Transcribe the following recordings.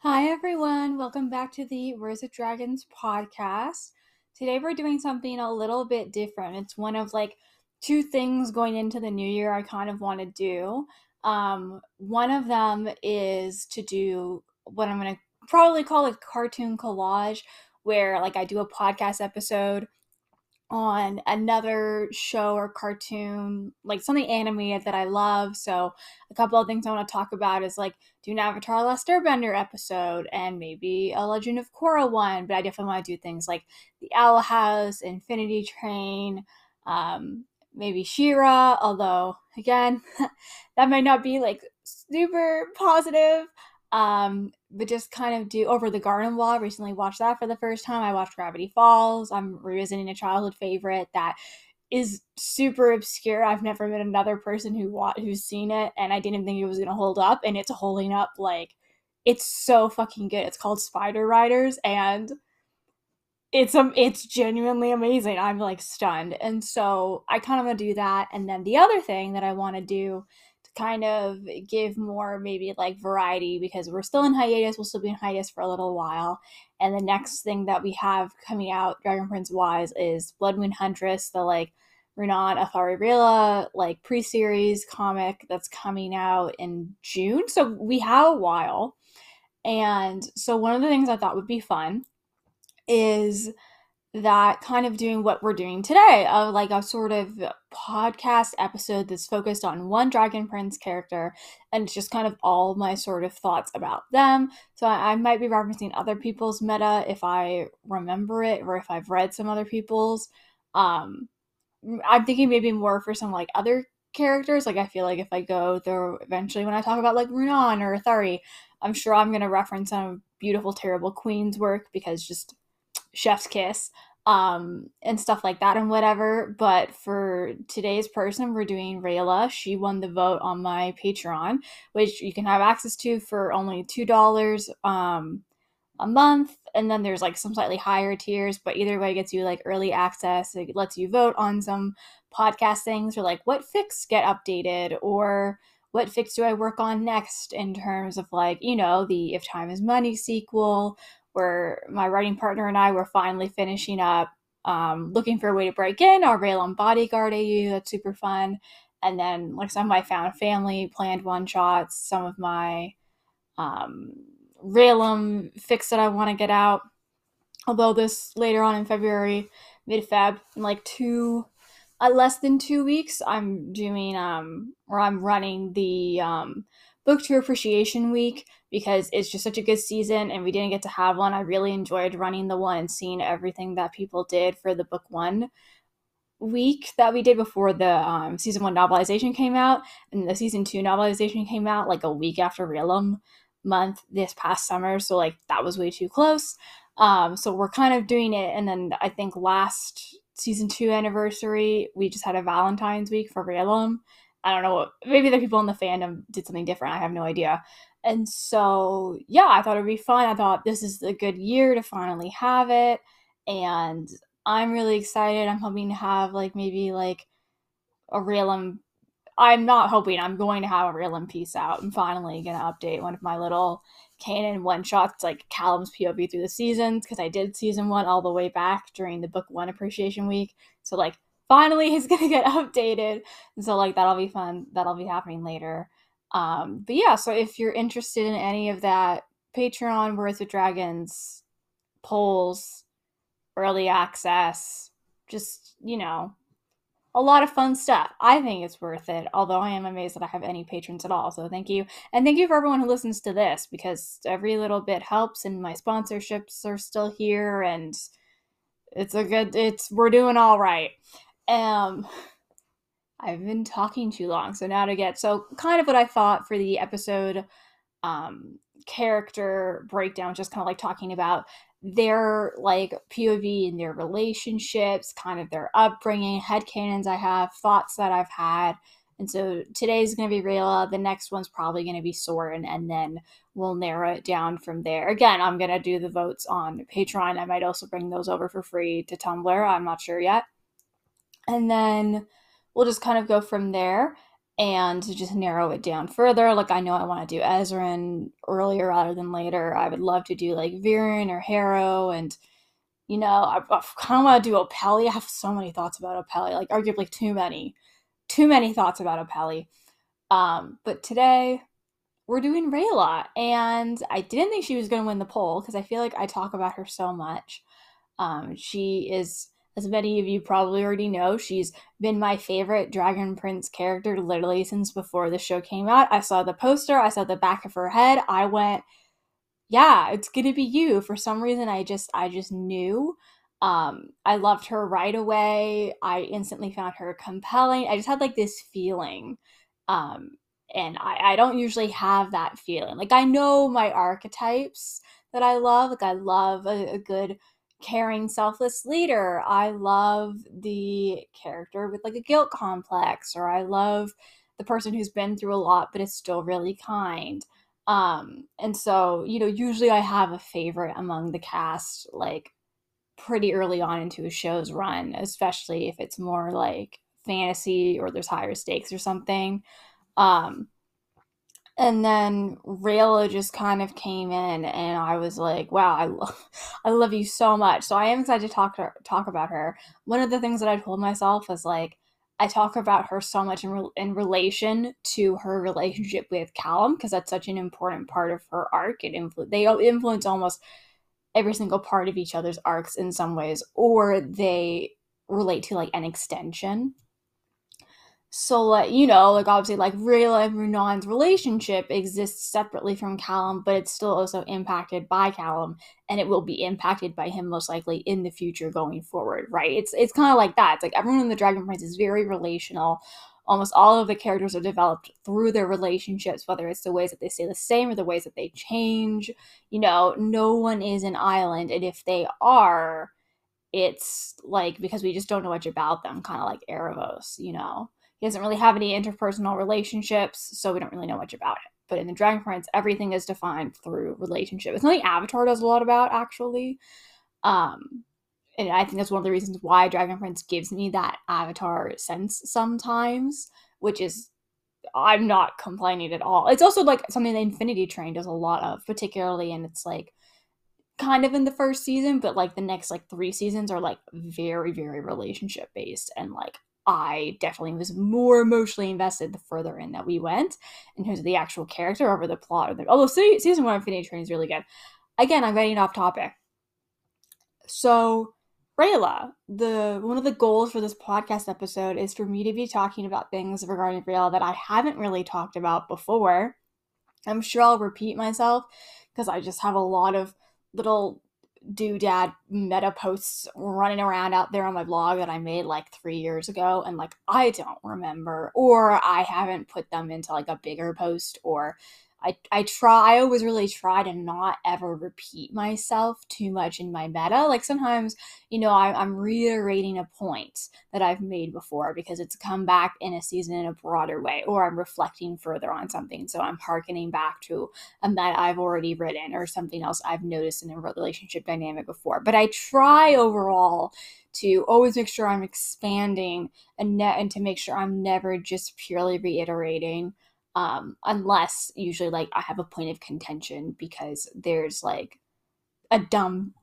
Hi, everyone. Welcome back to the Words of Dragons podcast. Today, we're doing something a little bit different. It's one of like two things going into the new year I kind of want to do. Um, one of them is to do what I'm going to probably call a cartoon collage, where like I do a podcast episode on another show or cartoon, like something animated that I love. So, a couple of things I want to talk about is like do an Avatar Last Airbender episode and maybe a Legend of Korra one. But I definitely want to do things like the Owl House, Infinity Train, um, maybe She-Ra. Although, again, that might not be like super positive. Um, but just kind of do over the garden wall. Recently watched that for the first time. I watched Gravity Falls. I'm revisiting a childhood favorite that is super obscure. I've never met another person who who's seen it, and I didn't think it was gonna hold up, and it's holding up like it's so fucking good. It's called Spider Riders, and it's um it's genuinely amazing. I'm like stunned, and so I kind of want to do that. And then the other thing that I want to do kind of give more maybe like variety because we're still in hiatus. We'll still be in hiatus for a little while. And the next thing that we have coming out, Dragon Prince wise, is Blood Moon Huntress, the like Runaan Ethari like pre-series comic that's coming out in June. So we have a while. And so one of the things I thought would be fun is that kind of doing what we're doing today of like a sort of podcast episode that's focused on one Dragon Prince character and it's just kind of all my sort of thoughts about them. So I, I might be referencing other people's meta if I remember it or if I've read some other people's. Um, I'm thinking maybe more for some like other characters. Like I feel like if I go there eventually when I talk about like Runaan or Thari, I'm sure I'm gonna reference some beautiful, terrible Queen's work because just chef's kiss um and stuff like that and whatever. But for today's person we're doing Rayla. She won the vote on my Patreon which you can have access to for only two dollars um a month. And then there's like some slightly higher tiers but either way gets you like early access. It lets you vote on some podcast things or like what fix get updated or what fix do I work on next in terms of like, you know, the If Time is Money sequel where my writing partner and I were finally finishing up um, looking for a way to break in our Rayllum Bodyguard AU. That's super fun. And then, like some of my found family planned one shots, some of my um, Rayllum fics that I want to get out. Although this later on in February, mid Feb, in like two, uh, less than two weeks, I'm doing um, or I'm running the um, book tour appreciation week because it's just such a good season and we didn't get to have one. I really enjoyed running the one and seeing everything that people did for the book one week that we did before the um, season one novelization came out and the season two novelization came out like a week after Rayllum month this past summer. So like that was way too close. Um, so we're kind of doing it. And then I think last season two anniversary, we just had a Valentine's week for Rayllum. I don't know. Maybe the people in the fandom did something different. I have no idea. And so, yeah, I thought it'd be fun. I thought this is a good year to finally have it. And I'm really excited. I'm hoping to have like maybe like a Rayllum. I'm not hoping. I'm going to have a Rayllum piece out. I'm finally gonna update one of my little canon one shots, like Callum's POV through the seasons, because I did season one all the way back during the book one appreciation week. So like finally he's gonna get updated. So like that'll be fun. That'll be happening later. Um, but yeah, so if you're interested in any of that, Patreon, Words of Dragons, polls, early access, just, you know, a lot of fun stuff. I think it's worth it, although I am amazed that I have any patrons at all. So thank you. And thank you for everyone who listens to this because every little bit helps and my sponsorships are still here and it's a good it's we're doing all right. Um I've been talking too long, so now to get so kind of what I thought for the episode um character breakdown, just kind of like talking about their like POV and their relationships, kind of their upbringing, headcanons I have, thoughts that I've had. And so today's going to be Rayla. The next one's probably going to be Soren, and then we'll narrow it down from there. Again, I'm going to do the votes on Patreon. I might also bring those over for free to Tumblr. I'm not sure yet. And then we'll just kind of go from there. and just narrow it down further. Like I know I want to do Ezran earlier rather than later. I would love to do like Viren or Harrow, and you know I, I kind of want to do Opeli. I have so many thoughts about Opeli, like arguably too many, too many thoughts about Opeli. Um, but today we're doing Rayla, and I didn't think she was going to win the poll because I feel like I talk about her so much. Um, she is as many of you probably already know, she's been my favorite Dragon Prince character literally since before the show came out. I saw the poster, I saw the back of her head. I went, yeah, it's going to be you. For some reason I just I just knew. Um I loved her right away. I instantly found her compelling. I just had like this feeling. Um and I, I don't usually have that feeling. Like I know my archetypes that I love. Like I love a, a good caring, selfless leader. I love the character with like a guilt complex, or I love the person who's been through a lot but is still really kind. Um, and so, you know, usually I have a favorite among the cast, like pretty early on into a show's run, especially if it's more like fantasy or there's higher stakes or something. Um, and then Rayla just kind of came in, and I was like, "Wow, I love, I love you so much." So I am excited to talk to talk about her. One of the things that I told myself was like, I talk about her so much in, re- in relation to her relationship with Callum because that's such an important part of her arc. It influ- they influence almost every single part of each other's arcs in some ways, or they relate to like an extension so like you know, like obviously like Rayla and Runaan's relationship exists separately from Callum, but it's still also impacted by Callum, and it will be impacted by him most likely in the future going forward, right? It's it's kind of like that. It's like everyone in the Dragon Prince is very relational. Almost all of the characters are developed through their relationships, whether it's the ways that they stay the same or the ways that they change. You know, no one is an island, and if they are, it's like because we just don't know much about them, kind of like Aaravos, you know. He doesn't really have any interpersonal relationships, so we don't really know much about it. But in the Dragon Prince, everything is defined through relationship. It's something Avatar does a lot about, actually. Um, and I think that's one of the reasons why Dragon Prince gives me that Avatar sense sometimes, which is I'm not complaining at all. It's also like something the Infinity Train does a lot of, particularly and it's like kind of in the first season, but like the next like three seasons are like very, very relationship based and like I definitely was more emotionally invested the further in that we went in terms of the actual character over the plot. Although season one of Infinity Train is really good. Again, I'm getting off topic. So, Rayla, the one of the goals for this podcast episode is for me to be talking about things regarding Rayla that I haven't really talked about before. I'm sure I'll repeat myself because I just have a lot of little doodad meta posts running around out there on my blog that I made like three years ago, and like I don't remember, or I haven't put them into like a bigger post, or I, I try I always really try to not ever repeat myself too much in my meta. Like sometimes, you know, I, I'm reiterating a point that I've made before because it's come back in a season in a broader way, or I'm reflecting further on something. So I'm harkening back to a meta I've already written or something else I've noticed in a relationship dynamic before. But I try overall to always make sure I'm expanding and net and to make sure I'm never just purely reiterating um, unless usually like I have a point of contention because there's like a dumb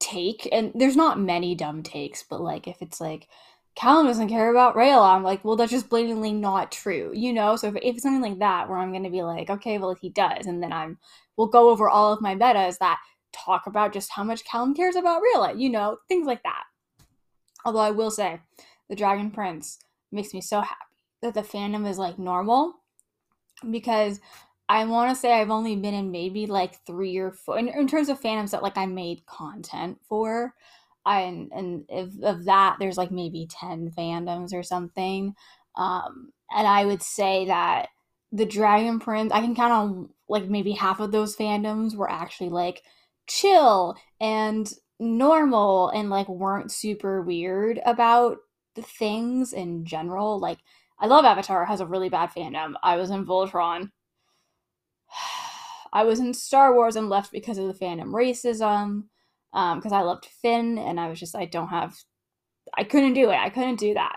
take, and there's not many dumb takes, but like if it's like Callum doesn't care about Rayla, I'm like, well, that's just blatantly not true, you know. So if, if it's something like that, where I'm gonna be like, okay, well, he does, and then I'm we'll go over all of my metas that talk about just how much Callum cares about Rayla, you know, things like that. Although I will say, the Dragon Prince makes me so happy that the fandom is like normal because I want to say I've only been in maybe like three or four in, in terms of fandoms that like I made content for. I, and and if, of that, there's like maybe 10 fandoms or something. Um, and I would say that the Dragon Prince, I can count on like maybe half of those fandoms were actually like chill and normal and like weren't super weird about the things in general. Like I love Avatar has a really bad fandom. I was in Voltron. I was in Star Wars and left because of the fandom racism. Um, because I loved Finn and I was just I don't have I couldn't do it. I couldn't do that.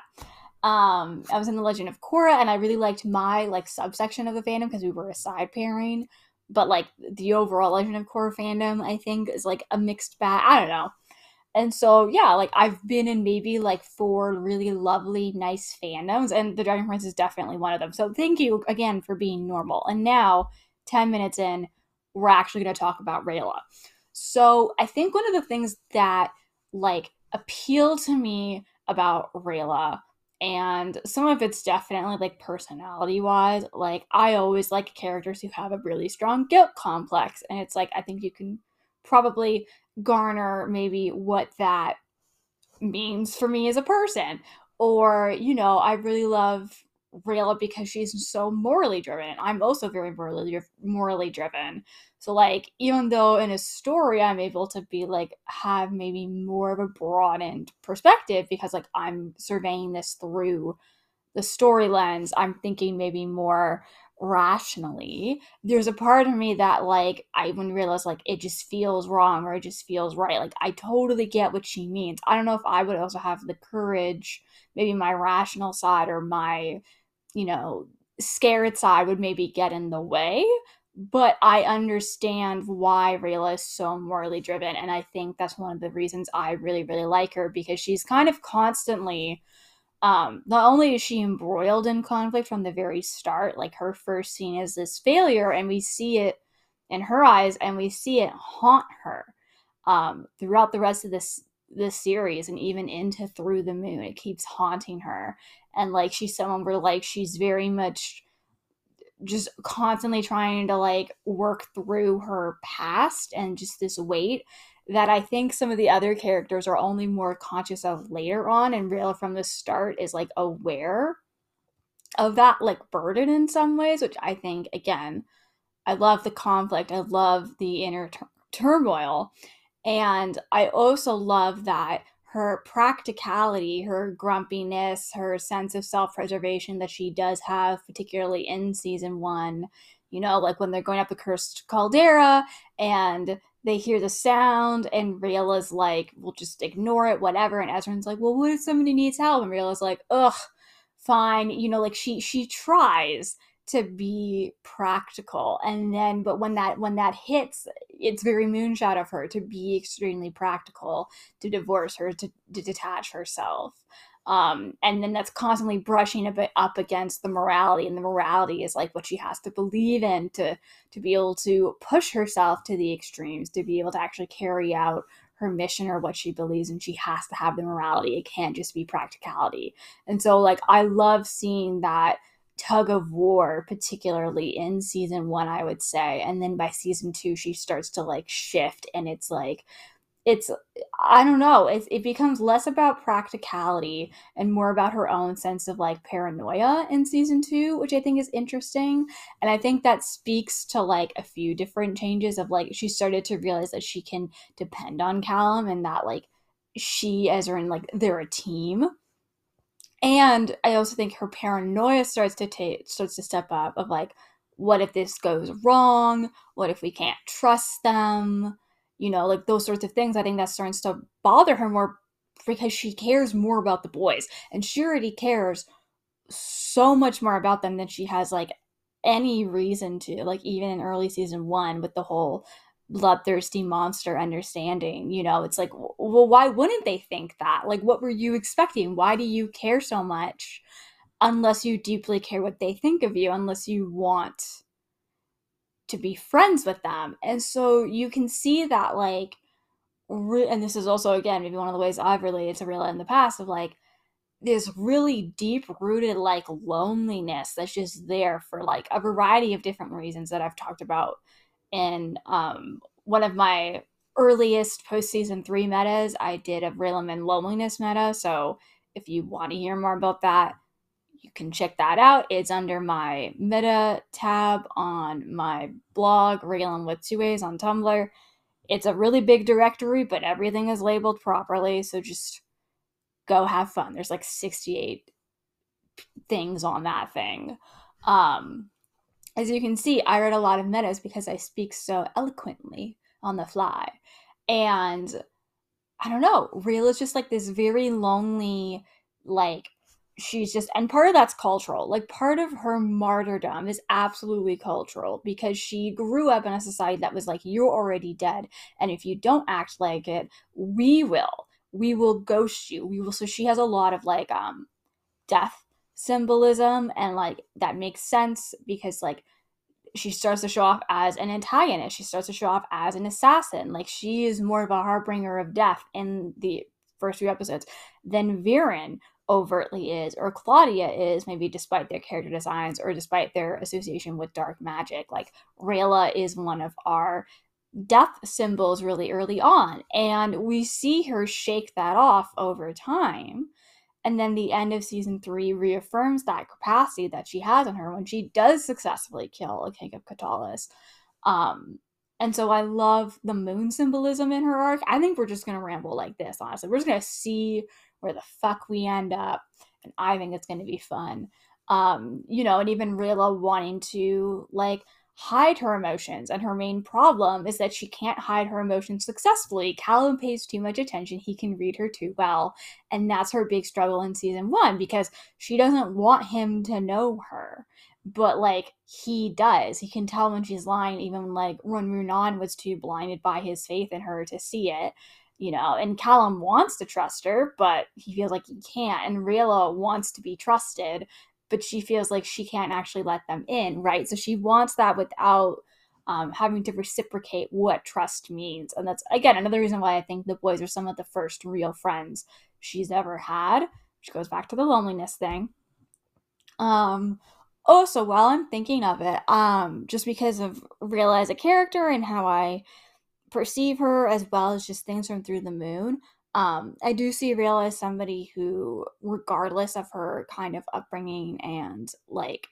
Um, I was in the Legend of Korra, and I really liked my like subsection of the fandom because we were a side pairing. But like the overall Legend of Korra fandom, I think is like a mixed bag. I don't know. And so yeah, like I've been in maybe like four really lovely, nice fandoms, and the Dragon Prince is definitely one of them. So thank you again for being normal. And now, ten minutes in, we're actually going to talk about Rayla. So I think one of the things that like appeal to me about Rayla and some of it's definitely like personality wise like i always like characters who have a really strong guilt complex and it's like i think you can probably garner maybe what that means for me as a person or you know i really love Rayla because she's so morally driven. I'm also very morally morally driven. So like even though in a story I'm able to be like have maybe more of a broadened perspective because like I'm surveying this through the story lens, I'm thinking maybe more rationally. There's a part of me that like I when realize like it just feels wrong or it just feels right. Like I totally get what she means. I don't know if I would also have the courage, maybe my rational side or my, you know, scared side would maybe get in the way but I understand why Rayla is so morally driven. And I think that's one of the reasons I really, really like her because she's kind of constantly, um, not only is she embroiled in conflict from the very start, like her first scene is this failure, and we see it in her eyes and we see it haunt her um, throughout the rest of this this series and even into through the moon. It keeps haunting her and like she's someone where like she's very much just constantly trying to like work through her past and just this weight that I think some of the other characters are only more conscious of later on and real from the start is like aware of that like burden in some ways, which I think again, I love the conflict, I love the inner turmoil. And I also love that her practicality, her grumpiness, her sense of self preservation that she does have, particularly in season one. You know, like when they're going up the cursed caldera and they hear the sound, and Rayla's like, we'll just ignore it, whatever. And Ezran's like, well, what if somebody needs help? And Rayla's like, ugh, fine. You know, like she she tries to be practical and then but when that when that hits it's very Moonshadow of her to be extremely practical to divorce her to, to detach herself um, and then that's constantly brushing a bit up against the morality and the morality is like what she has to believe in to to be able to push herself to the extremes to be able to actually carry out her mission or what she believes and she has to have the morality it can't just be practicality and so like i love seeing that tug of war, particularly in season one, I would say. And then by season two, she starts to like shift, and it's like, it's, I don't know, it, it becomes less about practicality and more about her own sense of like paranoia in season two, which I think is interesting. And I think that speaks to like a few different changes of like, she started to realize that she can depend on Callum and that like, she as her in like they're a team and I also think her paranoia starts to take starts to step up of like, what if this goes wrong? What if we can't trust them? You know, like those sorts of things. I think that starts to bother her more because she cares more about the boys. And she already cares so much more about them than she has like any reason to. Like even in early season one with the whole bloodthirsty monster understanding you know it's like well why wouldn't they think that like what were you expecting why do you care so much unless you deeply care what they think of you unless you want to be friends with them and so you can see that like re- and this is also again maybe one of the ways i've related to Rayla in the past of like this really deep rooted like loneliness that's just there for like a variety of different reasons that i've talked about in um, one of my earliest postseason three metas, I did a Raylan loneliness meta. So if you want to hear more about that, you can check that out. It's under my meta tab on my blog, Rayllum with two A's on Tumblr. It's a really big directory, but everything is labeled properly. So just go have fun. There's like 68 things on that thing. Um, as you can see, I read a lot of metas because I speak so eloquently on the fly. And I don't know, Real is just like this very lonely, like she's just and part of that's cultural like part of her martyrdom is absolutely cultural because she grew up in a society that was like you're already dead and if you don't act like it we will we will ghost you we will so she has a lot of like um death symbolism and like that makes sense because like she starts to show off as an antagonist she starts to show off as an assassin like she is more of a harbinger of death in the first few episodes than Viren overtly is, or Claudia is, maybe despite their character designs or despite their association with dark magic. Like Rayla is one of our death symbols really early on, and we see her shake that off over time. And then the end of season three reaffirms that capacity that she has in her when she does successfully kill a king of Katolis. Um, and so I love the moon symbolism in her arc. I think we're just gonna ramble like this, honestly. We're just gonna see where the fuck we end up. And I think it's going to be fun. Um, you know, and even Rayla wanting to like hide her emotions. And her main problem is that she can't hide her emotions successfully. Callum pays too much attention. He can read her too well. And that's her big struggle in season one because she doesn't want him to know her. But like he does. He can tell when she's lying, even like when Runaan was too blinded by his faith in her to see it you know, and Callum wants to trust her, but he feels like he can't. And Rayla wants to be trusted, but she feels like she can't actually let them in, right? So she wants that without um, having to reciprocate what trust means. And that's, again, another reason why I think the boys are some of the first real friends she's ever had, which goes back to the loneliness thing. Um, also, while I'm thinking of it, um, just because of Rayla as a character and how I perceive her as well as just things from through the moon um i do see Rayla as somebody who regardless of her kind of upbringing and like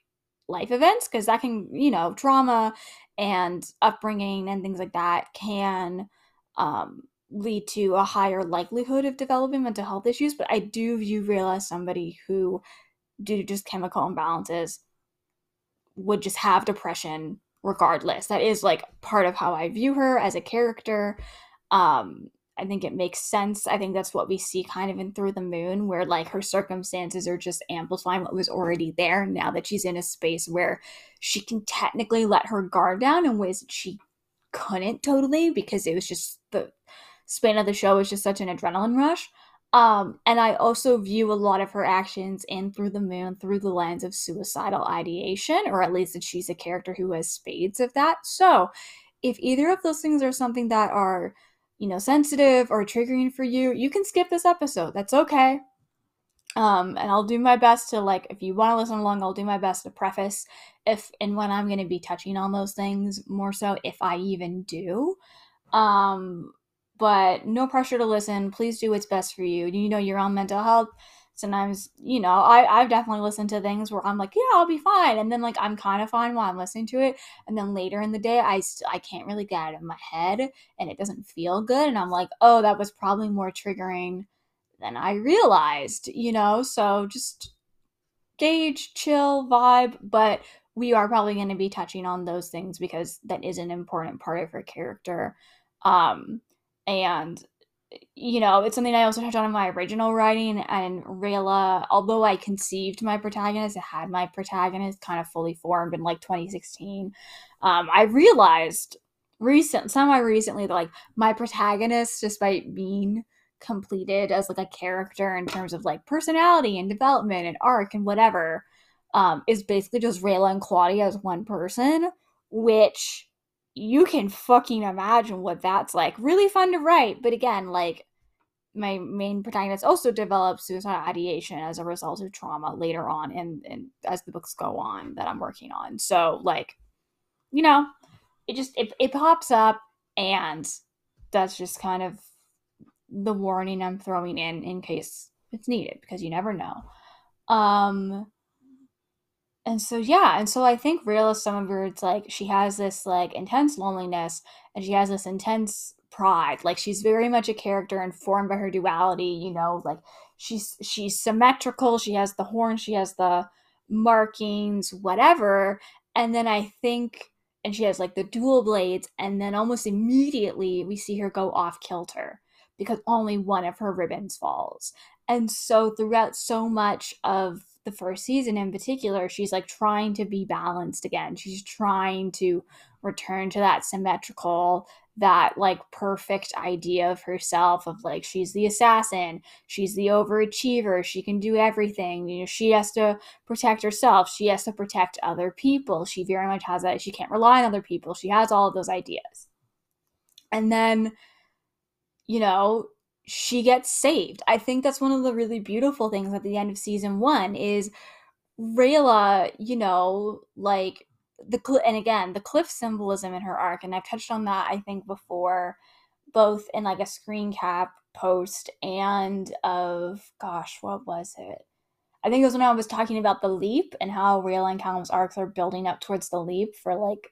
life events because that can you know trauma and upbringing and things like that can um lead to a higher likelihood of developing mental health issues but i do view Rayla as somebody who due to just chemical imbalances would just have depression regardless. That is like part of how I view her as a character. Um, I think it makes sense. I think that's what we see kind of in Through the Moon, where like her circumstances are just amplifying what was already there now that she's in a space where she can technically let her guard down in ways that she couldn't totally because it was just the span of the show was just such an adrenaline rush. Um, and I also view a lot of her actions in Through the Moon through the lens of suicidal ideation, or at least that she's a character who has spades of that. So, if either of those things are something that are, you know, sensitive or triggering for you, you can skip this episode. That's okay. Um, and I'll do my best to like, if you want to listen along, I'll do my best to preface if and when I'm going to be touching on those things more so, if I even do. Um, but no pressure to listen. Please do what's best for you. You know, your own mental health. Sometimes, you know, I, I've definitely listened to things where I'm like, yeah, I'll be fine. And then, like, I'm kind of fine while I'm listening to it. And then later in the day, I, st- I can't really get out of my head and it doesn't feel good. And I'm like, oh, that was probably more triggering than I realized, you know? So just gauge, chill, vibe. But we are probably going to be touching on those things because that is an important part of her character. Um, and you know, it's something I also touched on in my original writing. And Rayla, although I conceived my protagonist, I had my protagonist kind of fully formed in like 2016. Um, I realized recent, semi recently, that like my protagonist, despite being completed as like a character in terms of like personality and development and arc and whatever, um, is basically just Rayla and Claudia as one person, which you can fucking imagine what that's like. Really fun to write, but again, like my main protagonist also develops suicidal ideation as a result of trauma later on and and as the books go on that I'm working on. So like, you know, it just it, it pops up and that's just kind of the warning I'm throwing in in case it's needed because you never know. Um and so yeah and so i think real is some of her it's like she has this like intense loneliness and she has this intense pride like she's very much a character informed by her duality you know like she's she's symmetrical she has the horn she has the markings whatever and then i think and she has like the dual blades and then almost immediately we see her go off kilter because only one of her ribbons falls. And so throughout so much of the first season in particular, she's like trying to be balanced again. She's trying to return to that symmetrical, that like perfect idea of herself of like she's the assassin, she's the overachiever, she can do everything. You know, she has to protect herself, she has to protect other people. She very much has that she can't rely on other people. She has all of those ideas. And then you know, she gets saved. I think that's one of the really beautiful things at the end of season 1 is Rayla, you know, like the cl- and again the cliff symbolism in her arc and i've touched on that i think before both in like a screen cap post and of gosh what was it i think it was when i was talking about the leap and how Rayla and Callum's arcs are building up towards the leap for like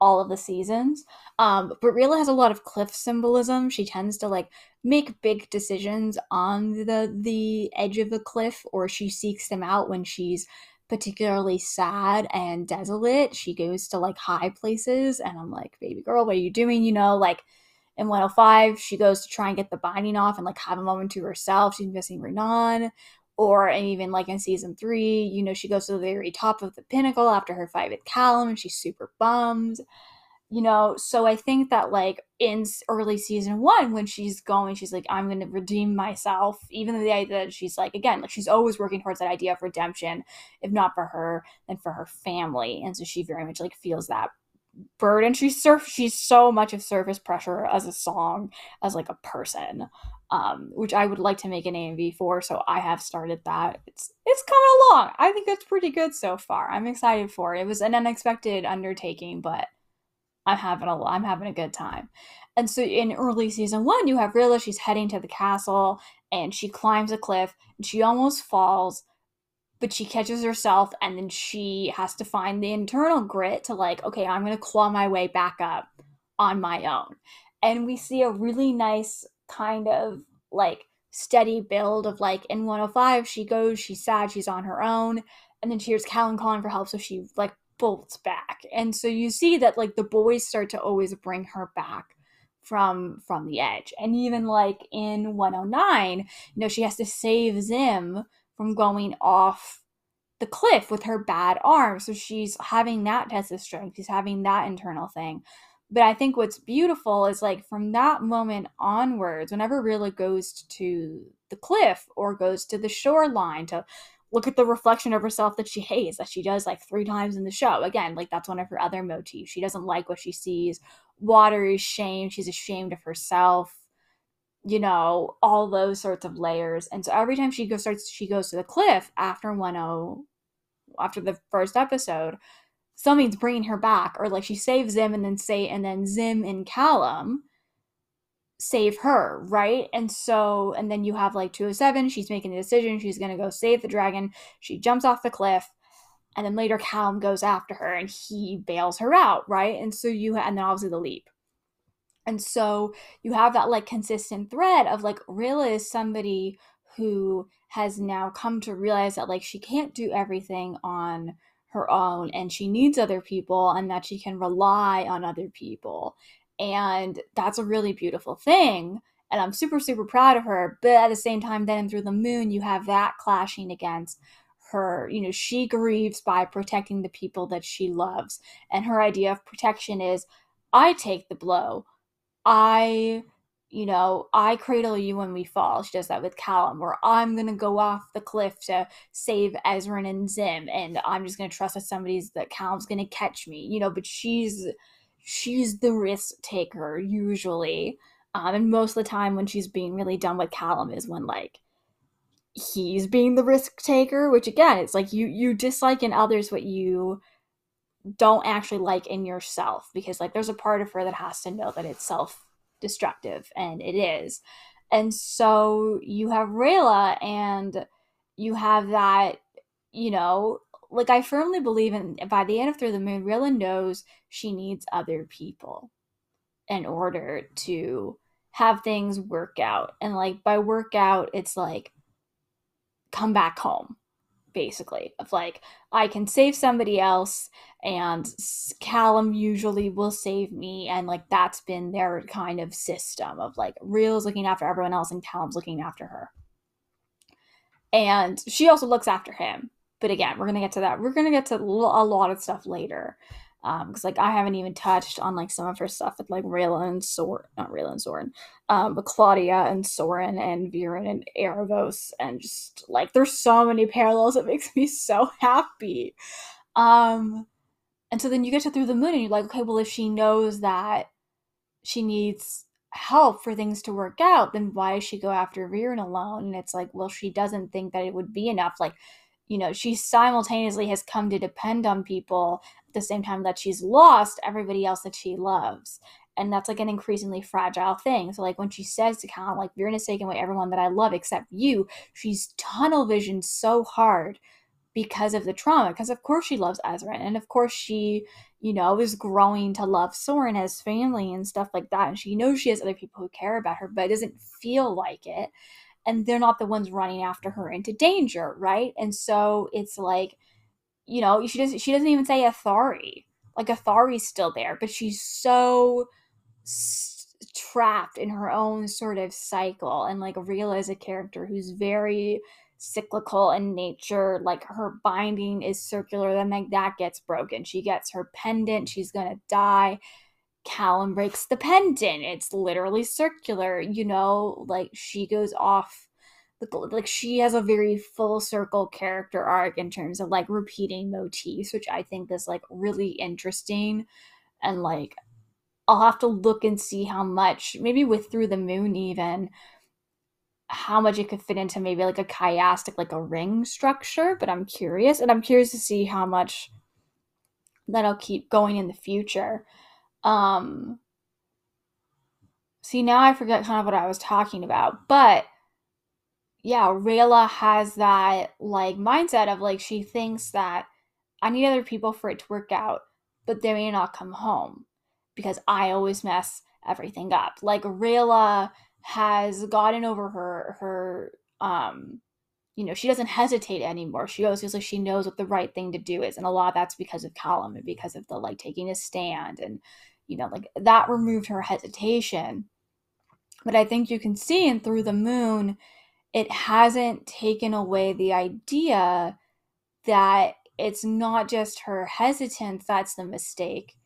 all of the seasons um but Rayla has a lot of cliff symbolism she tends to like make big decisions on the the edge of the cliff or she seeks them out when she's particularly sad and desolate. She goes to like high places, and I'm like, baby girl, what are you doing? You know, like in 105, she goes to try and get the binding off and like have a moment to herself. She's missing Runaan. Or and even like in season three, you know, she goes to the very top of the pinnacle after her fight with Callum and she's super bummed you know? So i think that like in early season one when she's going she's like i'm gonna redeem myself even though the idea that she's like again like she's always working towards that idea of redemption if not for her then for her family. And so she very much like feels that burden. She's surf she's so much of surface pressure as a song as like a person um which i would like to make an amv for so i have started that it's it's coming along i think it's pretty good so far i'm excited for it it was an unexpected undertaking but I'm having a I'm having a good time. And so in early season one, you have Rayla. she's heading to the castle and she climbs a cliff and she almost falls, but she catches herself and then she has to find the internal grit to like, okay, I'm gonna claw my way back up on my own. And we see a really nice kind of like steady build of like in 105, she goes, she's sad, she's on her own, and then she hears Callum calling for help, so she like bolts back. And so you see that like the boys start to always bring her back from from the edge. And even like in 109, you know, she has to save Zym from going off the cliff with her bad arm. So she's having that test of strength. She's having that internal thing. But I think what's beautiful is like from that moment onwards, whenever Rayla goes to the cliff or goes to the shoreline to look at the reflection of herself that she hates that she does like three times in the show again like that's one of her other motifs. She doesn't like what she sees. Water is shame. She's ashamed of herself you know all those sorts of layers. And so every time she goes starts she goes to the cliff after 10 after the first episode something's bringing her back or like she saves zym and then say and then zym and callum save her, right? And so, and then you have like 207, she's making the decision, she's gonna go save the dragon. She jumps off the cliff, and then later Callum goes after her and he bails her out, right? And so you, and then obviously the leap. And so you have that like consistent thread of like Rayla is somebody who has now come to realize that like she can't do everything on her own and she needs other people and that she can rely on other people. And that's a really beautiful thing and i'm super super proud of her but at the same time then through the moon you have that clashing against her. You know she grieves by protecting the people that she loves and her idea of protection is i take the blow. I you know i cradle you when we fall she does that with callum where i'm gonna go off the cliff to save ezran and zym and i'm just gonna trust that somebody's that callum's gonna catch me you know but she's she's the risk taker usually. Um, and most of the time when she's being really done with Callum is when like he's being the risk taker, which again, it's like you you dislike in others what you don't actually like in yourself because like there's a part of her that has to know that it's self destructive and it is. And so you have Rayla and you have that, you know, like I firmly believe in by the end of Through the Moon, Rayla knows she needs other people in order to have things work out. And like by work out, it's like come back home, basically. Of like, I can save somebody else, and Callum usually will save me. And like that's been their kind of system of like Rayla's looking after everyone else and Callum's looking after her. and she also looks after him. But again, we're gonna get to that. We're gonna get to a lot of stuff later um because like i haven't even touched on like some of her stuff with like rayla and soren not rayla and soren um but claudia and soren and viren and aaravos and just like there's so many parallels it makes me so happy um and so then you get to through the moon and you're like okay well if she knows that she needs help for things to work out then why does she go after viren alone and it's like well she doesn't think that it would be enough like you know she simultaneously has come to depend on people at the same time that she's lost everybody else that she loves. And that's like an increasingly fragile thing. So, like when she says to Callum, like, you're gonna take away everyone that I love except you, she's tunnel vision so hard because of the trauma. Because of course she loves Ezra, and of course she, you know, is growing to love Soren as family and stuff like that. And she knows she has other people who care about her, but it doesn't feel like it. And they're not the ones running after her into danger, right? And so it's like you know, she doesn't she doesn't even say Ethari. Like Ethari's still there, but she's so s- trapped in her own sort of cycle and like Rayla is a character who's very cyclical in nature like her binding is circular then like that gets broken. She gets her pendant she's gonna die. Callum breaks the pendant. It's literally circular you know? Like she goes off like she has a very full circle character arc in terms of like repeating motifs which i think is like really interesting. And like i'll have to look and see how much maybe with through the moon even how much it could fit into maybe like a chiastic like a ring structure but i'm curious and i'm curious to see how much that'll keep going in the future um see now i forget kind of what i was talking about but yeah, Rayla has that like mindset of like she thinks that I need other people for it to work out, but they may not come home because I always mess everything up. Like Rayla has gotten over her her um you know, she doesn't hesitate anymore. She always feels like she knows what the right thing to do is. And a lot of that's because of Callum and because of the like taking a stand and you know, like that removed her hesitation. But I think you can see in through the moon it hasn't taken away the idea that it's not just her hesitance that's the mistake.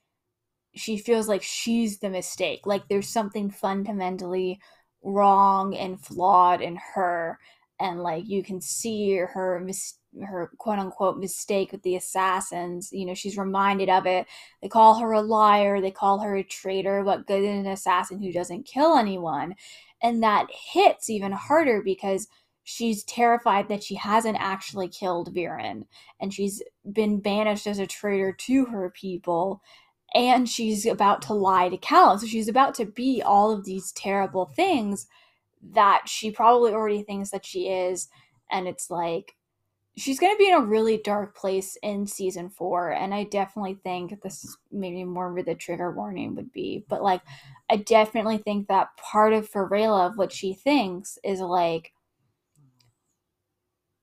She feels like she's the mistake. Like there's something fundamentally wrong and flawed in her. And like you can see her mis- her quote unquote mistake with the assassins. You know, she's reminded of it. They call her a liar, they call her a traitor. What good is an assassin who doesn't kill anyone? And that hits even harder because she's terrified that she hasn't actually killed Viren and she's been banished as a traitor to her people and she's about to lie to Callum. So she's about to be all of these terrible things that she probably already thinks that she is. And it's like, she's going to be in a really dark place in season four and i definitely think this is maybe more where the trigger warning would be but like i definitely think that part of Farela of what she thinks is like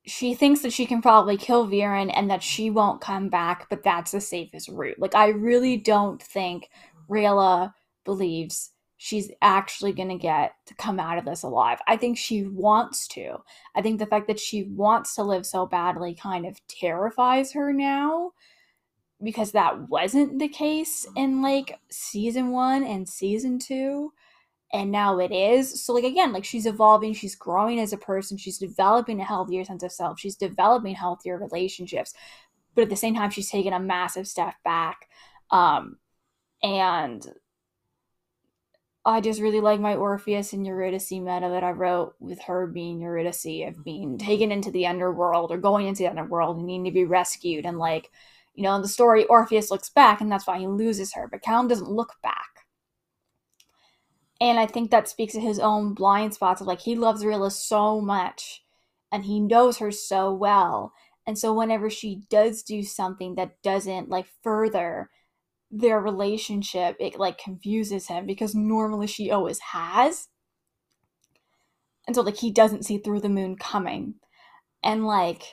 she thinks that she can probably kill Viren and that she won't come back, but that's the safest route. Like, I really don't think Rayla believes she's actually going to get to come out of this alive. I think she wants to. I think the fact that she wants to live so badly kind of terrifies her now because that wasn't the case in like season 1 and season 2 and now it is. So like again, like she's evolving, she's growing as a person, she's developing a healthier sense of self, she's developing healthier relationships. But at the same time she's taken a massive step back. Um and I just really like my Orpheus and Eurydice meta that I wrote with her being Eurydice of being taken into the underworld or going into the underworld and needing to be rescued. And like, you know, in the story, Orpheus looks back and that's why he loses her, but Callum doesn't look back. And I think that speaks to his own blind spots of like he loves Rayla so much and he knows her so well. And so whenever she does do something that doesn't like further their relationship, it like confuses him because normally she always has. And so like he doesn't see through the moon coming. And like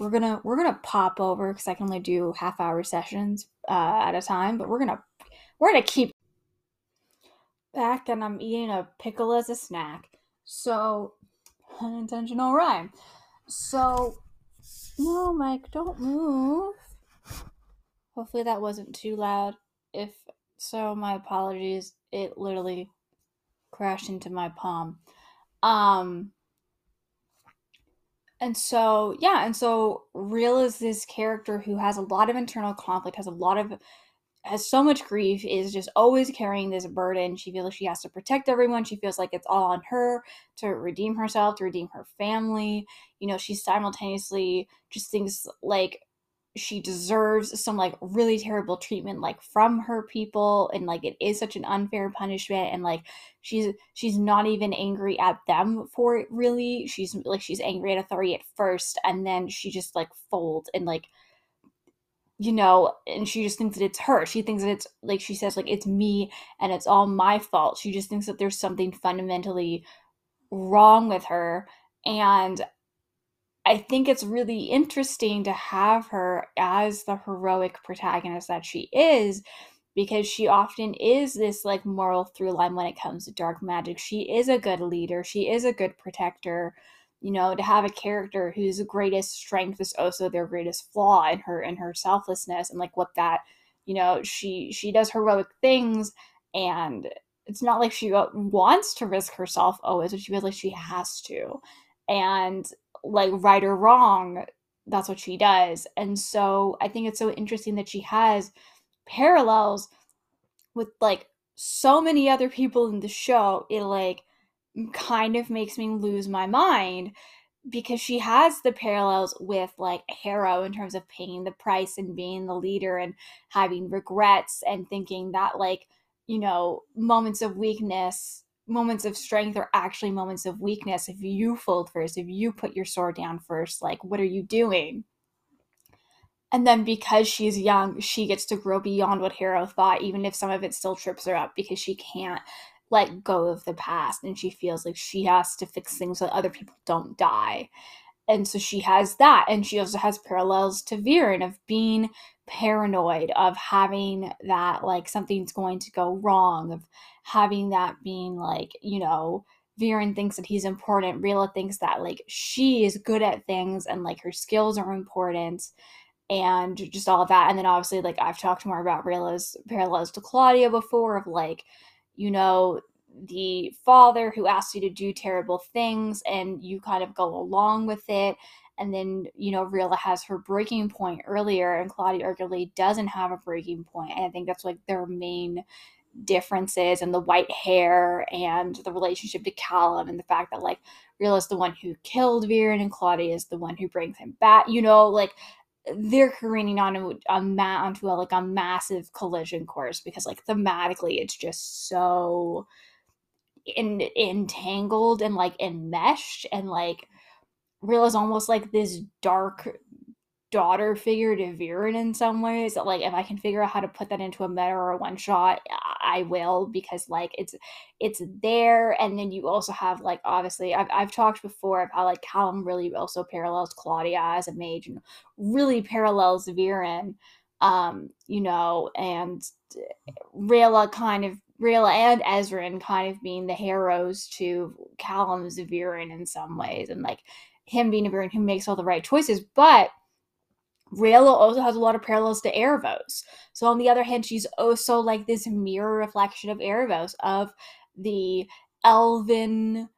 we're gonna we're gonna pop over because I can only do half hour sessions uh, at a time, but we're gonna we're gonna keep back and I'm eating a pickle as a snack. So unintentional rhyme. so no, Mike, don't move. Hopefully that wasn't too loud. If so, my apologies. It literally crashed into my palm. Um and so yeah, and so Real is this character who has a lot of internal conflict, has a lot of has so much grief, is just always carrying this burden. She feels like she has to protect everyone. She feels like it's all on her to redeem herself, to redeem her family. You know, she simultaneously just thinks like she deserves some like really terrible treatment like from her people and like it is such an unfair punishment and like she's she's not even angry at them for it really she's like she's angry at authority at first and then she just like folds and like you know, and she just thinks that it's her. She thinks that it's like she says, like it's me and it's all my fault. She just thinks that there's something fundamentally wrong with her. And I think it's really interesting to have her as the heroic protagonist that she is because she often is this like moral through line when it comes to dark magic. She is a good leader, she is a good protector you know to have a character whose greatest strength is also their greatest flaw in her in her selflessness and like what that you know she she does heroic things and it's not like she wants to risk herself always but she feels like she has to. And like right or wrong that's what she does. And so i think it's so interesting that she has parallels with like so many other people in the show it like kind of makes me lose my mind because she has the parallels with like Harrow in terms of paying the price and being the leader and having regrets and thinking that like you know moments of weakness moments of strength are actually moments of weakness. If you fold first if you put your sword down first like what are you doing? And then because she's young she gets to grow beyond what Harrow thought even if some of it still trips her up because she can't let go of the past and she feels like she has to fix things so other people don't die. And so she has that. And she also has parallels to Viren of being paranoid, of having that like something's going to go wrong, of having that being like, you know, Viren thinks that he's important. Rayla thinks that like she is good at things and like her skills are important and just all of that. And then obviously like I've talked more about Rayla's parallels to Claudia before of like you know, the father who asks you to do terrible things and you kind of go along with it. And then, you know, Rayla has her breaking point earlier, and Claudia arguably doesn't have a breaking point. And I think that's like their main differences and the white hair and the relationship to Callum and the fact that like is the one who killed Viren and Claudia is the one who brings him back. You know, like they're careening on a, a mat onto a like a massive collision course because like thematically it's just so in, entangled and like enmeshed and like real is almost like this dark daughter figure to Viren in some ways. Like if I can figure out how to put that into a meta or a one shot, I will because like it's it's there. And then you also have like obviously I've I've talked before about like Callum really also parallels Claudia as a mage and really parallels Viren. Um, you know, and Rayla kind of Rayla and Ezran kind of being the heroes to Callum's Viren in some ways, and like him being a Viren who makes all the right choices, but Rayla also has a lot of parallels to Aaravos. So on the other hand, she's also like this mirror reflection of Aaravos, of the elven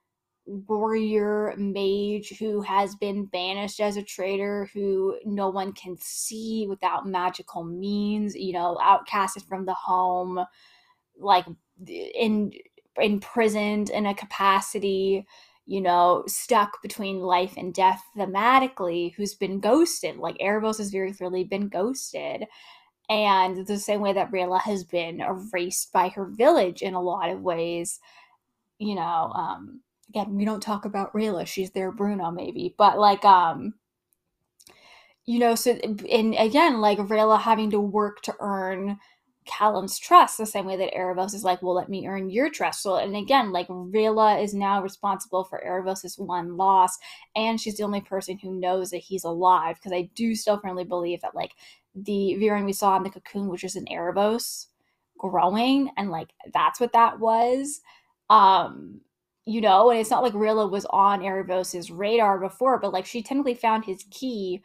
warrior mage who has been banished as a traitor who no one can see without magical means, you know, outcasted from the home, like in imprisoned in a capacity you know, stuck between life and death thematically, who's been ghosted. Like Aaravos has very clearly been ghosted. And the same way that Rayla has been erased by her village in a lot of ways, you know, um, again, we don't talk about Rayla, she's their Bruno maybe, but like, um, you know, so, and again, like Rayla having to work to earn Callum's trust the same way that Aaravos is like, well, let me earn your trust. So, and again, like Rayla is now responsible for Aaravos's one loss, and she's the only person who knows that he's alive. Because I do still firmly believe that like the Viren we saw in the cocoon, which is an Aaravos growing, and like that's what that was. Um, you know, and it's not like Rayla was on Aaravos's radar before, but like she technically found his key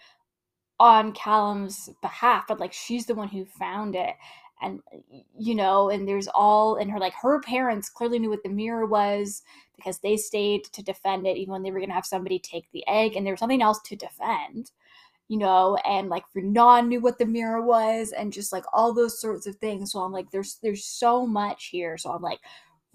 on Callum's behalf, but like she's the one who found it. And you know, and there's all and her like her parents clearly knew what the mirror was because they stayed to defend it even when they were gonna have somebody take the egg, and there was something else to defend, you know, and like Runaan knew what the mirror was, and just like all those sorts of things. So I'm like, there's there's so much here. So I'm like,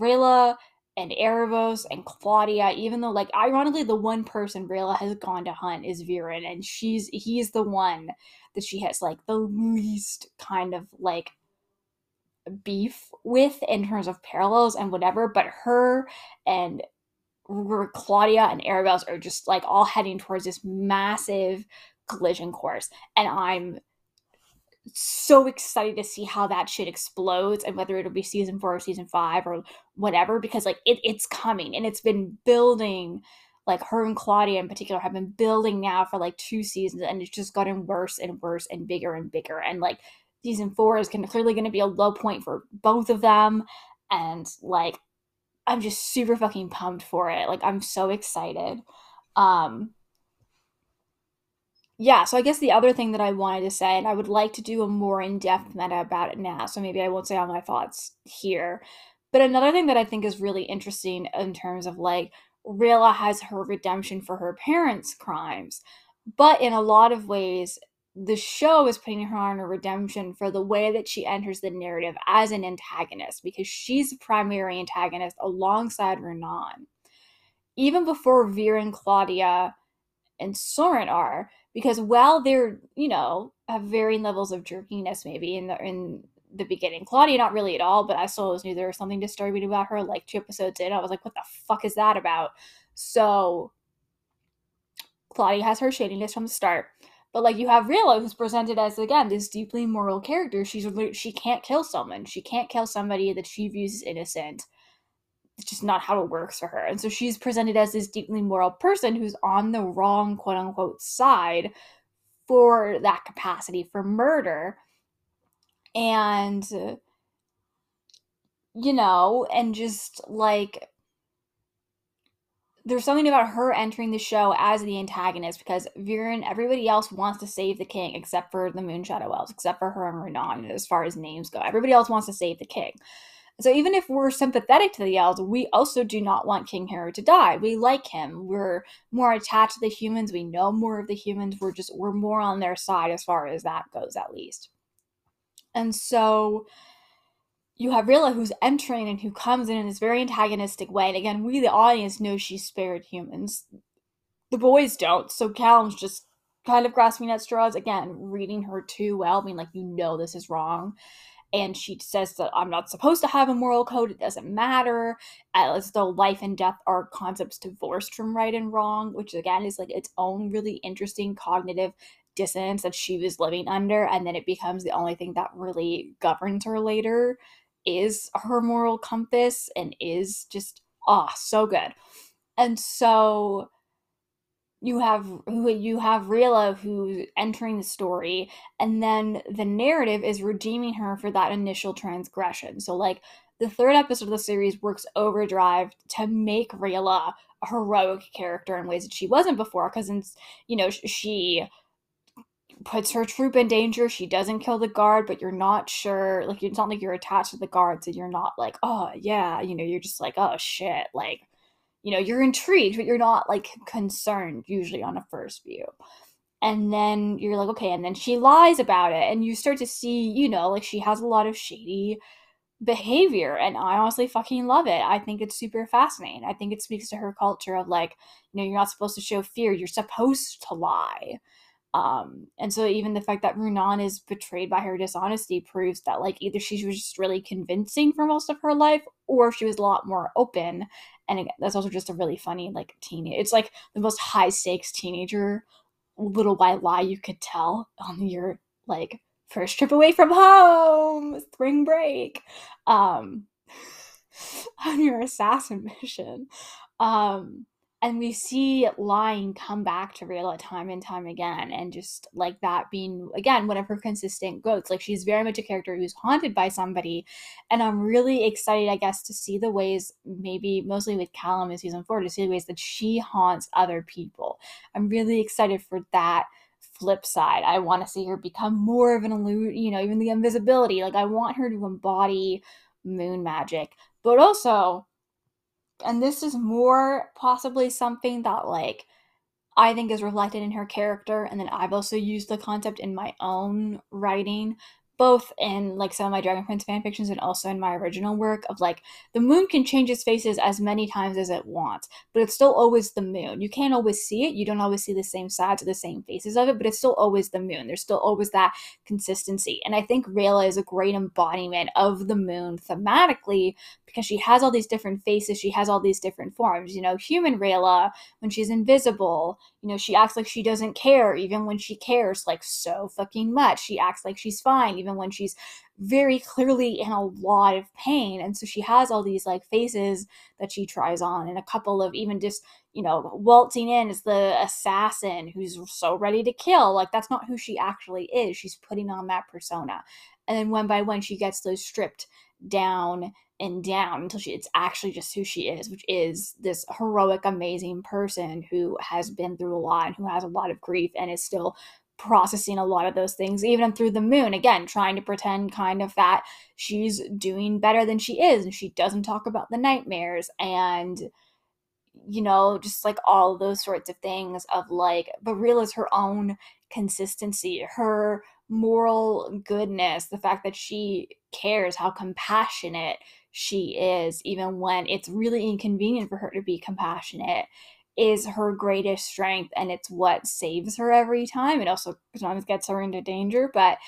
Rayla and Aaravos and Claudia, even though like ironically the one person Rayla has gone to hunt is Viren, and she's he's the one that she has like the least kind of like beef with in terms of parallels and whatever, but her and Claudia and Aaravos are just like all heading towards this massive collision course. And I'm so excited to see how that shit explodes and whether it'll be season four or season five or whatever because like it, it's coming and it's been building like her and claudia in particular have been building now for like two seasons and it's just gotten worse and worse and bigger and bigger and like season four is gonna, clearly going to be a low point for both of them. And like i'm just super fucking pumped for it. Like i'm so excited. Um yeah, so I guess the other thing that I wanted to say, and I would like to do a more in depth meta about it now, so maybe I won't say all my thoughts here. But another thing that I think is really interesting in terms of like, Rayla has her redemption for her parents' crimes, but in a lot of ways, the show is putting her on a redemption for the way that she enters the narrative as an antagonist because she's the primary antagonist alongside Runaan. Even before Viren and Claudia, and Soren are, because while they're you know have varying levels of jerkiness maybe in the in the beginning claudia not really at all but i still always knew there was something disturbing about her like two episodes in i was like what the fuck is that about so claudia has her shadiness from the start but like you have Rayla, who's presented as again this deeply moral character. She's she can't kill someone. She can't kill somebody that she views as innocent it's just not how it works for her. And so she's presented as this deeply moral person who's on the wrong quote unquote side for that capacity for murder. And, uh, you know, and just like, there's something about her entering the show as the antagonist because Viren, everybody else wants to save the king except for the Moonshadow Elves, except for her and Runaan, as far as names go. Everybody else wants to save the king. So even if we're sympathetic to the elves, we also do not want King Harrow to die. We like him. We're more attached to the humans. We know more of the humans. We're just we're more on their side as far as that goes, at least. And so you have Rayla who's entering and who comes in in this very antagonistic way. And again, we the audience know she's spared humans. The boys don't. So Callum's just kind of grasping at straws again, reading her too well, being like, you know this is wrong and she says that I'm not supposed to have a moral code. It doesn't matter, as though life and death are concepts divorced from right and wrong, which again is like its own really interesting cognitive dissonance that she was living under, and then it becomes the only thing that really governs her later is her moral compass and is just ah oh, so good. And so you have who you have Rayla who's entering the story, and then the narrative is redeeming her for that initial transgression. So like the third episode of the series works overdrive to make Rayla a heroic character in ways that she wasn't before, because you know she puts her troop in danger. She doesn't kill the guard, but you're not sure. Like it's not like you're attached to the guard, so you're not like, oh yeah, you know, you're just like, oh shit, like you know you're intrigued but you're not like concerned usually on a first view and then you're like okay and then she lies about it and you start to see you know like she has a lot of shady behavior and i honestly fucking love it i think it's super fascinating i think it speaks to her culture of like you know you're not supposed to show fear you're supposed to lie um, and so even the fact that Runaan is betrayed by her dishonesty proves that like either she was just really convincing for most of her life or she was a lot more open and again, that's also just a really funny like teenage. It's like the most high stakes teenager little white lie you could tell on your like first trip away from home, spring break, um, on your assassin mission. Um, and we see lying come back to Rayla time and time again, and just like that being again one of her consistent goats. Like she's very much a character who's haunted by somebody, and I'm really excited, I guess, to see the ways maybe mostly with Callum in season four to see the ways that she haunts other people. I'm really excited for that flip side. I want to see her become more of an illusion, you know, even the invisibility. Like I want her to embody moon magic, but also and this is more possibly something that like I think is reflected in her character and then I've also used the concept in my own writing both in like some of my Dragon Prince fan fictions and also in my original work of like the moon can change its faces as many times as it wants, but it's still always the moon. You can't always see it. You don't always see the same sides or the same faces of it, but it's still always the moon. There's still always that consistency. And I think Rayla is a great embodiment of the moon thematically because she has all these different faces, she has all these different forms. You know, human Rayla, when she's invisible, you know, she acts like she doesn't care even when she cares like so fucking much. She acts like she's fine even when she's very clearly in a lot of pain. And so she has all these like faces that she tries on and a couple of even just, you know, waltzing in is the assassin who's so ready to kill. Like that's not who she actually is. She's putting on that persona. And then one by one she gets those stripped down and down until she it's actually just who she is, which is this heroic, amazing person who has been through a lot and who has a lot of grief and is still processing a lot of those things, even through the moon. Again, trying to pretend kind of that she's doing better than she is, and she doesn't talk about the nightmares and you know, just like all those sorts of things of like, but real is her own consistency, her moral goodness, the fact that she cares, how compassionate she is, even when it's really inconvenient for her to be compassionate, is her greatest strength. And it's what saves her every time. It also sometimes gets her into danger, but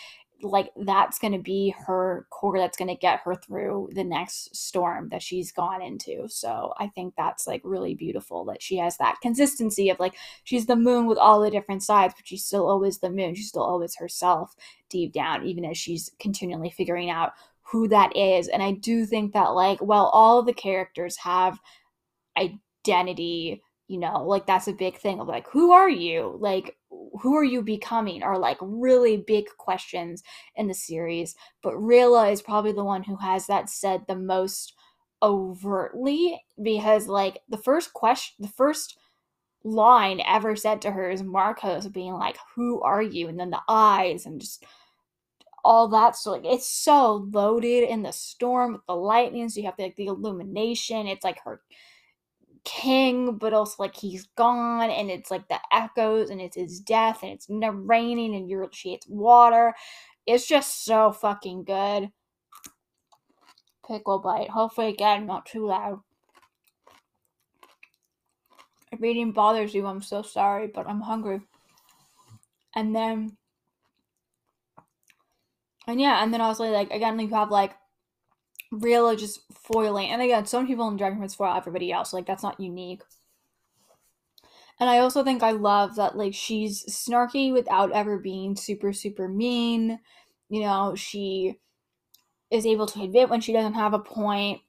like that's going to be her core that's going to get her through the next storm that she's gone into so i think that's like really beautiful that she has that consistency of like she's the moon with all the different sides but she's still always the moon she's still always herself deep down even as she's continually figuring out who that is. And I do think that, like, while all the characters have identity, you know, like that's a big thing of like, who are you? Like, who are you becoming? Are like really big questions in the series. But Rayla is probably the one who has that said the most overtly because, like, the first question, the first line ever said to her is Marcos being like, Who are you? And then the eyes and just all that so like it's so loaded in the storm with the lightning so you have the, like the illumination it's like her king but also like he's gone and it's like the echoes and it's his death and it's raining and you're she water. It's just so fucking good. Pickle bite. Hopefully again not too loud. If eating bothers you i'm so sorry but i'm hungry. And then and yeah, and then also like again, you have like Rayla just foiling, and again, some people in Dragon Prince foil everybody else. Like that's not unique. And I also think I love that like she's snarky without ever being super super mean. You know, she is able to admit when she doesn't have a point.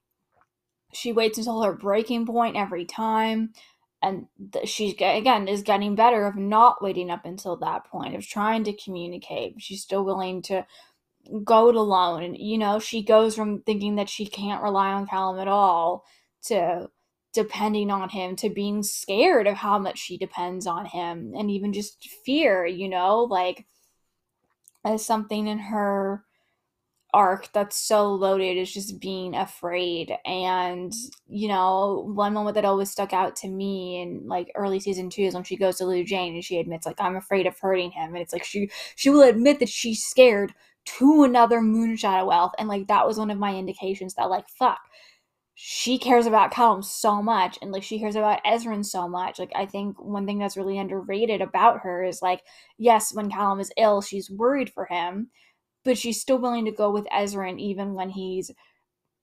She waits until her breaking point every time. And th- she's again is getting better of not waiting up until that point of trying to communicate. She's still willing to go it alone. You know, she goes from thinking that she can't rely on Callum at all to depending on him to being scared of how much she depends on him and even just fear, you know, like as something in her arc that's so loaded is just being afraid and you know one moment that always stuck out to me in like early season two is when she goes to Lujanne and she admits like I'm afraid of hurting him and it's like she she will admit that she's scared to another Moonshadow elf. and like that was one of my indications that like fuck she cares about Callum so much and like she cares about Ezran so much. Like I think one thing that's really underrated about her is like yes, when Callum is ill, she's worried for him, but she's still willing to go with Ezran even when he's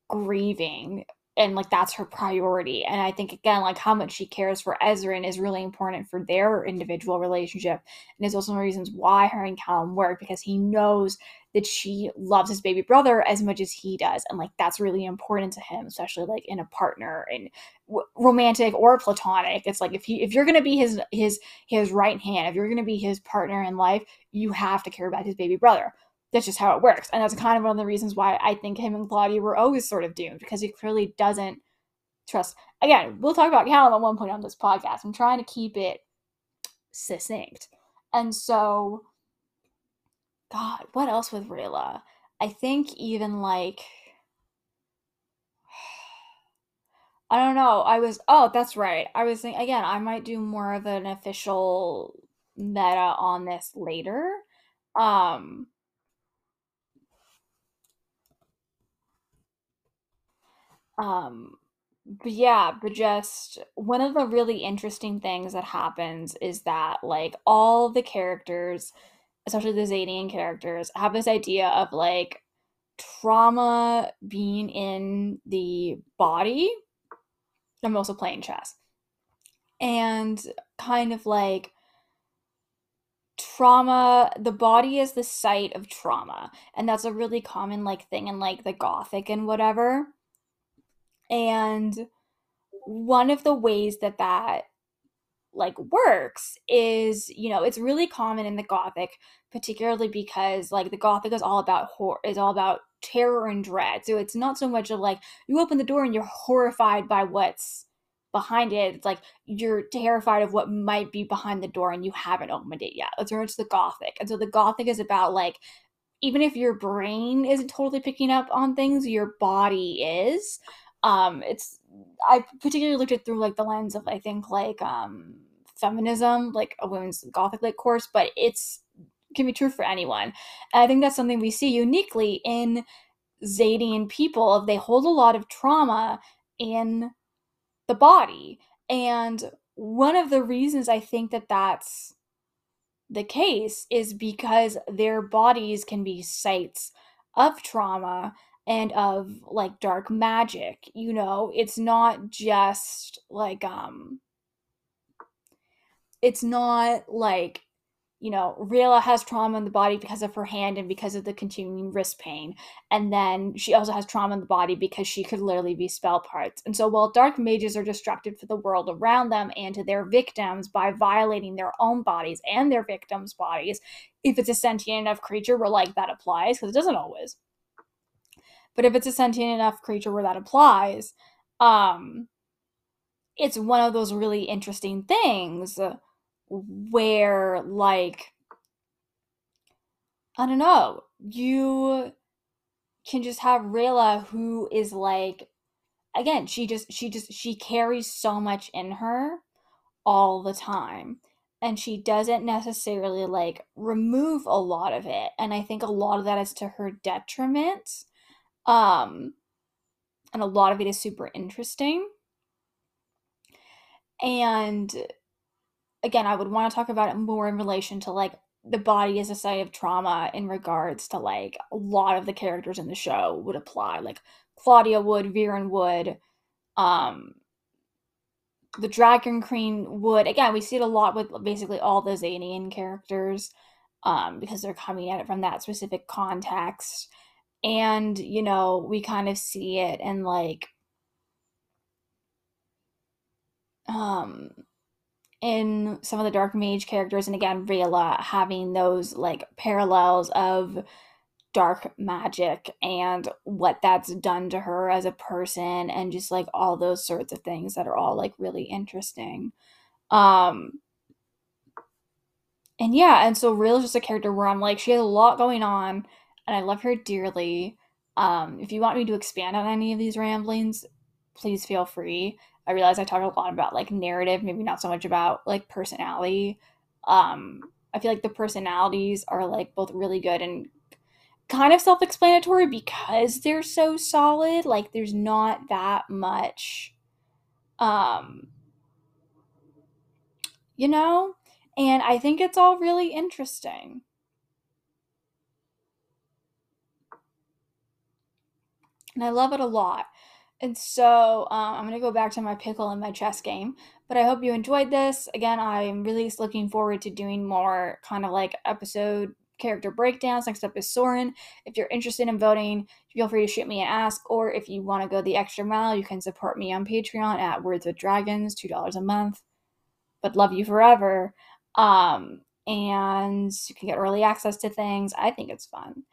grieving and like that's her priority. And I think again, like how much she cares for Ezran is really important for their individual relationship, and is also one of the reasons why her and Callum work because he knows that she loves his baby brother as much as he does and like that's really important to him especially like in a partner and w- romantic or platonic. It's like if he if you're going to be his his his right hand if you're going to be his partner in life you have to care about his baby brother. That's just how it works and that's kind of one of the reasons why i think him and claudia were always sort of doomed because he clearly doesn't trust again we'll talk about callum at one point on this podcast. I'm trying to keep it succinct. And so God, what else with Rayla? I think even like I don't know. I was oh, that's right. I was thinking again, I might do more of an official meta on this later. Um um but yeah, but just one of the really interesting things that happens is that like all the characters especially the Xadian characters, have this idea of like trauma being in the body. I'm also playing chess. And kind of like trauma the body is the site of trauma and that's a really common like thing in like the gothic and whatever and one of the ways that that like works is you know it's really common in the gothic particularly because like the gothic is all about horror is all about terror and dread. So it's not so much of like you open the door and you're horrified by what's behind it. It's like you're terrified of what might be behind the door and you haven't opened it yet. That's very much the gothic. And so the gothic is about like even if your brain isn't totally picking up on things your body is. Um it's i particularly looked at through like the lens of i think like um feminism like a women's gothic lit course but it's can be true for anyone. And i think that's something we see uniquely in Xadian people they hold a lot of trauma in the body. And one of the reasons i think that that's the case is because their bodies can be sites of trauma and of like dark magic you know it's not just like um it's not like you know, Rayla has trauma in the body because of her hand and because of the continuing wrist pain. And then she also has trauma in the body because she could literally be spell parts. And so while dark mages are destructive to the world around them and to their victims by violating their own bodies and their victims' bodies, if it's a sentient enough creature we're like that applies, because it doesn't always. But if it's a sentient enough creature where that applies, um, it's one of those really interesting things where like I don't know, you can just have Rayla who is like again, she just she just she carries so much in her all the time. And she doesn't necessarily like remove a lot of it. And i think a lot of that is to her detriment um and a lot of it is super interesting and again, I would want to talk about it more in relation to like the body as a site of trauma in regards to like a lot of the characters in the show would apply. Like Claudia would, Viren would, um, the Dragon Queen would. Again, we see it a lot with basically all the Xadian characters, um, because they're coming at it from that specific context. And, you know, we kind of see it and like um in some of the dark mage characters and again Rayla having those like parallels of dark magic and what that's done to her as a person and just like all those sorts of things that are all like really interesting. Um and yeah and so Rayla's just a character where I'm like she has a lot going on and I love her dearly um if you want me to expand on any of these ramblings please feel free I realize I talk a lot about like narrative, maybe not so much about like personality. Um, I feel like the personalities are like both really good and kind of self explanatory because they're so solid. Like, there's not that much, um, you know? And I think it's all really interesting. And I love it a lot. And so um, I'm going to go back to my pickle and my chess game. But I hope you enjoyed this. Again, I'm really looking forward to doing more kind of like episode character breakdowns. Next up is Soren. If you're interested in voting, feel free to shoot me an ask, or if you want to go the extra mile, you can support me on Patreon at Words with Dragons, $2 a month. But love you forever. Um, and you can get early access to things. I think it's fun.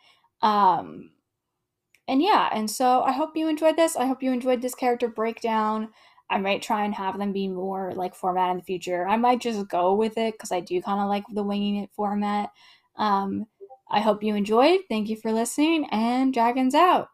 Um, and yeah, and so I hope you enjoyed this. I hope you enjoyed this character breakdown. I might try and have them be more like format in the future. I might just go with it because I do kind of like the winging it format. Um, I hope you enjoyed. Thank you for listening, and Dragons out.